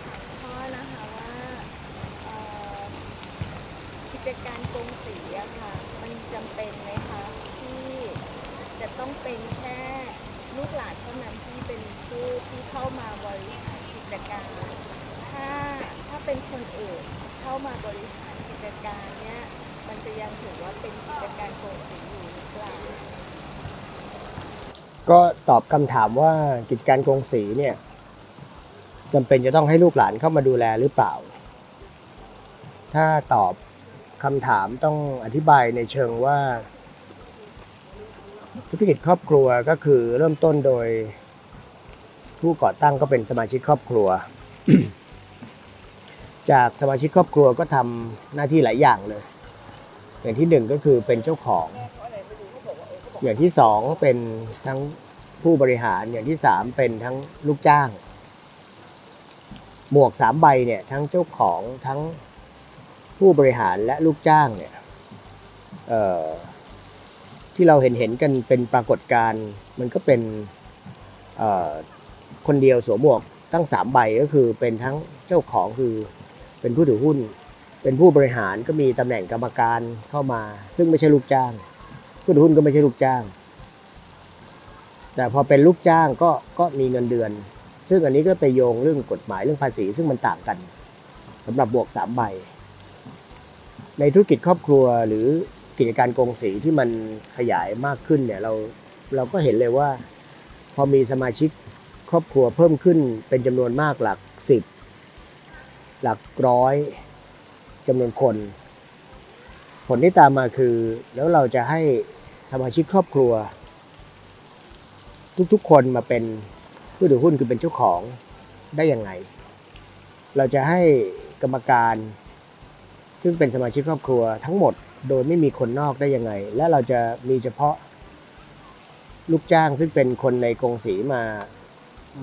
ถามพ่อนะคะว่ากิจการกงสีอะค่ะ มันจำเป็นไหมคะที่จะต้องเป็นแค่ลูกหลานเท่านั้นที่เป็นผู้ที่เข้ามาบริหารกิจการ ถ้าถ้าเป็นคนอื่นเข้ามาบริหารกิจการเนี้ยมันจะยังถือว่าเป็นกิจการกงสีอยู่หรือเปล่าก็ตอบคำถามว่ากิจการกงสีเนี่ย จำเป็นจะต้องให้ลูกหลานเข้ามาดูแลหรือเปล่า ถ้าตอบคำถามต้องอธิบายในเชิงว่า ธุรกิจครอบครัวก็คือเริ่มต้นโดย ผู้ก่อตั้งก็เป็นสมาชิกครอบครัว จากสมาชิกครอบครัวก็ทำหน้าที่หลายอย่างเลย อย่างที่หนึ่งก็คือเป็นเจ้าของ อย่างที่สองเป็นทั้งผู้บริหารอย่างที่สามเป็นทั้งลูกจ้าง หมวกสามใบเนี่ยทั้งเจ้าของทั้งผู้บริหารและลูกจ้างเนี่ยที่เราเห็นเห็นกันเป็นปรากฏการณ์มันก็เป็นคนเดียวสวมหมวกตั้งสามใบก็คือเป็นทั้งเจ้าของคือเป็นผู้ถือหุ้น เป็นผู้บริหารก็มีตำแหน่งกรรมการเข้ามา ซึ่งไม่ใช่ลูกจ้าง ผู้ถือหุ้นก็ไม่ใช่ลูกจ้าง แต่พอเป็นลูกจ้างก็ก็มีเงินเดือน ซึ่งอันนี้ก็ไปโยงเรื่องกฎหมายเรื่องภาษี ซึ่งมันต่างกันสำหรับบวกสามใบ ในธุรกิจครอบครัวหรือกิจการกงสีที่มันขยายมากขึ้นเนี่ยเราเราก็เห็นเลยว่า พอมีสมาชิกครอบครัวเพิ่มขึ้นเป็นจำนวนมากหลักสิบหลักร้อยจำนวนคน ผลที่ตามมาคือ แล้วเราจะให้สมาชิกครอบครัว ทุกๆคนมาเป็น ผู้ถือหุ้นคือเป็นเจ้าของได้ยังไง เราจะให้กรรมการ ซึ่งเป็นสมาชิกครอบครัวทั้งหมดโดยไม่มีคนนอกได้ยังไง และเราจะมีเฉพาะลูกจ้างซึ่งเป็นคนในกรงสีมา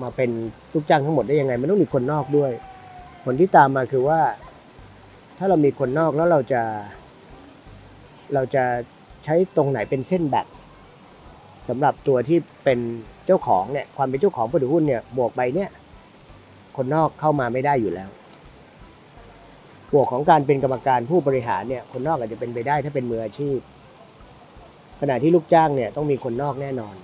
มาเป็นลูกจ้างทั้งหมดได้ยังไงมันต้องมีคนนอกด้วย ผลที่ตามมาคือว่า ถ้าเรามีคนนอกแล้วเราจะ เราจะใช้ตรงไหนเป็นเส้นแบ่ง สำหรับตัวที่เป็นเจ้าของเนี่ยความเป็นเจ้าของผู้ถือหุ้นเนี่ยบวกไปเนี่ยคนนอกเข้ามาไม่ได้อยู่แล้ว บวกของการเป็นกรรมการผู้บริหารเนี่ยคนนอกอาจจะเป็นไปได้ถ้าเป็นมืออาชีพ ขณะที่ลูกจ้างเนี่ยต้องมีคนนอกแน่นอน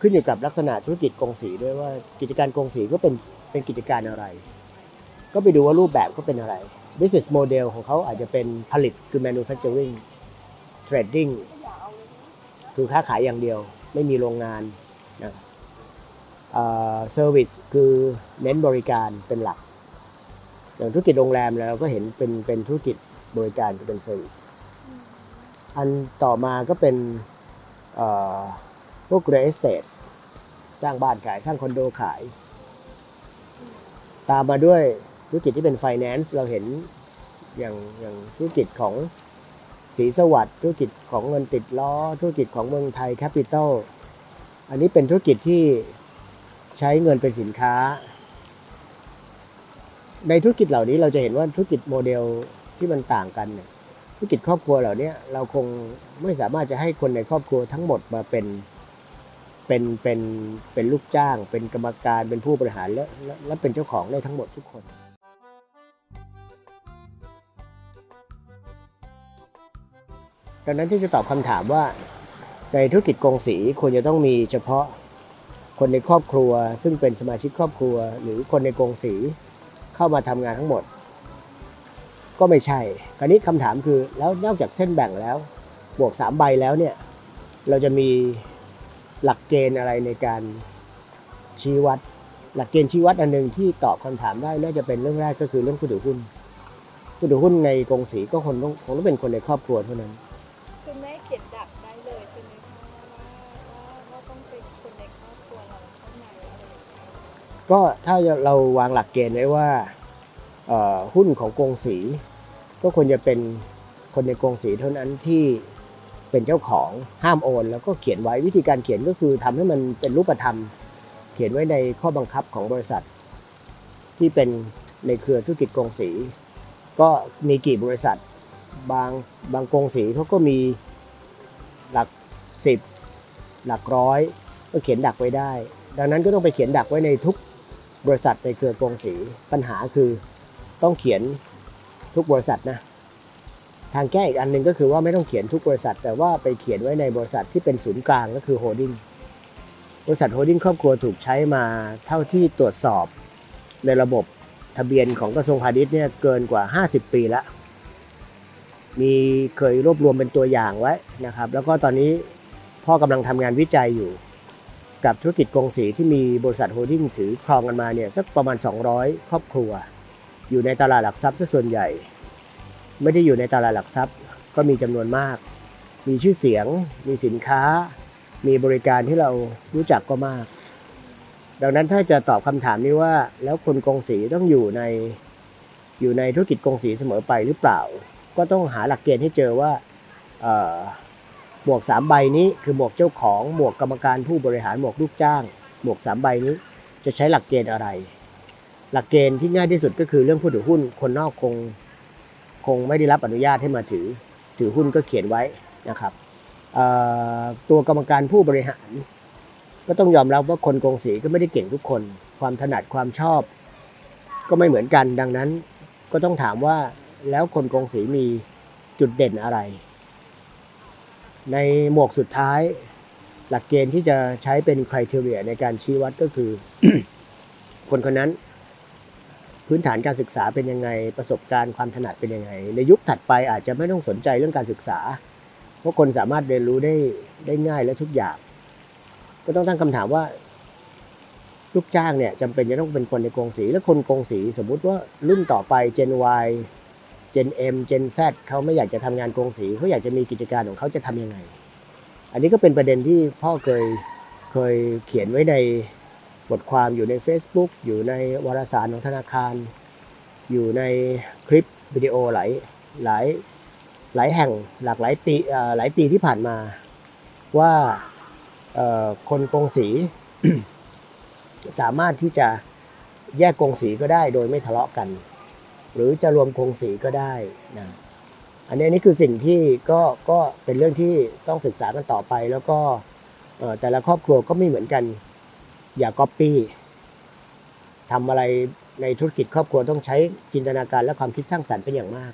ขึ้นอยู่กับลักษณะธุรกิจกงสีด้วยว่ากิจการกงสีก็เป็นเป็นกิจการอะไร ก็ไปดูว่ารูปแบบก็เป็นอะไร business model ของเขาอาจจะเป็นผลิตคือ manufacturing trading คือค้าขายอย่างเดียว ไม่มีโรงงานนะ service คือเน้นบริการเป็นหลัก อย่างธุรกิจโรงแรมเราก็เห็นเป็นเป็นธุรกิจบริการคือเป็น service อันต่อมาก็เป็นเอ่อพวก real estate สร้างบ้านขายสร้างคอนโดขาย ตามมาด้วยธุรกิจที่เป็น finance เราเห็นอย่างอย่างธุรกิจของ ศรีสวัสดิ์ธุรกิจของเงินติดล้อ ธุรกิจของเมืองไทยแคปิตอลอันนี้เป็นธุรกิจที่ใช้เงินเป็นสินค้า ในธุรกิจเหล่านี้เราจะเห็นว่าธุรกิจโมเดลที่มันต่างกันเนี่ยธุรกิจครอบครัวเหล่านี้เราคงไม่สามารถจะให้คนในครอบครัวทั้งหมดมาเป็นเป็นเป็นเป็นลูกจ้าง เป็นกรรมการเป็นผู้บริหารและและและเป็นเจ้าของได้ทั้งหมดทุกคน ดังนั้นที่จะตอบคำถามว่าในธุรกิจกงสีควรจะต้องมีเฉพาะคนในครอบครัว ซึ่งเป็นสมาชิกครอบครัว หรือคนในกงสีเข้ามาทำงานทั้งหมด ก็ไม่ใช่ คราวนี้คำถามคือแล้วนอกจากเส้นแบ่งแล้วบวกสามใบแล้วเนี่ยเราจะมีหลักเกณฑ์อะไรในการชี้วัด หลักเกณฑ์ชี้วัดอันหนึ่งที่ตอบคำถามได้น่าจะเป็นเรื่องแรกก็คือเรื่องผู้ถือหุ้นผู้ถือหุ้นในกองสีก็คงต้องคงต้องเป็นคนในครอบครัวเท่านั้น ก็ถ้าเราวางหลักเกณฑ์ไว้ว่าหุ้นของกงสีก็ควรจะเป็นคนในกงสีเท่านั้นที่เป็นเจ้าของห้ามโอน แล้วก็เขียนไว้วิธีการเขียนก็คือทำให้มันเป็นรูปธรรม เขียนไว้ในข้อบังคับของบริษัท ที่เป็นในเครือธุรกิจกงสี ก็มีกี่บริษัท บางบางกงสีเขาก็มีหลักสิบหลักร้อยก็เขียนดักไว้ได้ ดังนั้นก็ต้องไปเขียนดักไว้ในทุก บริษัทในเครือกงสีปัญหาคือต้องเขียนทุกบริษัทนะ ทางแก้อีกอันหนึ่งก็คือว่าไม่ต้องเขียนทุกบริษัท แต่ว่าไปเขียนไว้ในบริษัทที่เป็นศูนย์กลางก็คือ holding บริษัท holding ครอบครัวถูกใช้มาเท่าที่ตรวจสอบในระบบทะเบียนของกระทรวงพาณิชย์เนี่ยเกินกว่า 50 ปีแล้วมีเคยรวบรวมเป็นตัวอย่างไว้นะครับ แล้วก็ตอนนี้ก็กำลังทำงานวิจัยอยู่ กับธุรกิจกงสีที่มีบริษัท holding ถือครองกันมาเนี่ยสักประมาณ 200 ครอบครัว อยู่ในตลาดหลักทรัพย์ซะส่วนใหญ่ ไม่ได้อยู่ในตลาดหลักทรัพย์ก็มีจำนวนมาก มีชื่อเสียง มีสินค้า มีบริการที่เรารู้จักก็มาก ดังนั้นถ้าจะตอบคำถามนี้ว่า แล้วคนกงสีต้องอยู่ในอยู่ในธุรกิจกงสีเสมอไปหรือเปล่า ก็ต้องหาหลักเกณฑ์ให้เจอว่า หมวกสามใบนี้คือหมวกเจ้าของหมวกกรรมการผู้บริหารหมวกลูกจ้าง หมวกสามใบนี้จะใช้หลักเกณฑ์อะไร หลักเกณฑ์ที่ง่ายที่สุดก็คือเรื่องผู้ถือหุ้นคนนอกคงคงไม่ได้รับอนุญาตให้มาถือ ถือหุ้นก็เขียนไว้นะครับตัวกรรมการผู้บริหาร ก็ต้องยอมรับว่าคนกงสีก็ไม่ได้เก่งทุกคน ความถนัดความชอบ ก็ไม่เหมือนกันดังนั้น ก็ต้องถามว่าแล้วคนกงสีมีจุดเด่นอะไร ในหมวกสุดท้าย หลักเกณฑ์ที่จะใช้เป็นคุณทีเรียในการชี้วัดก็คือ คนคนนั้น พื้นฐานการศึกษาเป็นยังไงประสบการณ์ความถนัดเป็นยังไง ในยุคถัดไปอาจจะไม่ต้องสนใจเรื่องการศึกษา เพราะคนสามารถเรียนรู้ได้ได้ง่ายและทุกอย่าง ก็ต้องตั้งคำถามว่าลูกจ้างเนี่ยจำเป็นจะต้องเป็นคนในกองสีและคนกองสี สมมุติว่ารุ่นต่อไป Gen Y Gen M Gen Z เขาไม่อยากจะทำงานกองสีเขาอยากจะมีกิจการของเขาจะทำยังไง อันนี้ก็เป็นประเด็นที่พ่อเคยเคยเขียนไว้ในบทความอยู่ใน Facebook อยู่ในวารสารของธนาคาร อยู่ในคลิปวิดีโอหลายหลายหลายแห่งหลากหลายปีหลายปีที่ผ่านมา ว่าคนกงสีสามารถที่จะแยกกงสีก็ได้โดยไม่ทะเลาะกัน หรือจะรวมกงสีก็ได้นะอันนี้นี่คือสิ่งที่ก็ก็เป็นเรื่องที่ต้องศึกษากันต่อไป แล้วก็แต่ละครอบครัวก็ไม่เหมือนกัน อย่าก๊อปปี้ทำอะไรในธุรกิจครอบครัวต้องใช้จินตนาการและความคิดสร้างสรรค์เป็นอย่างมาก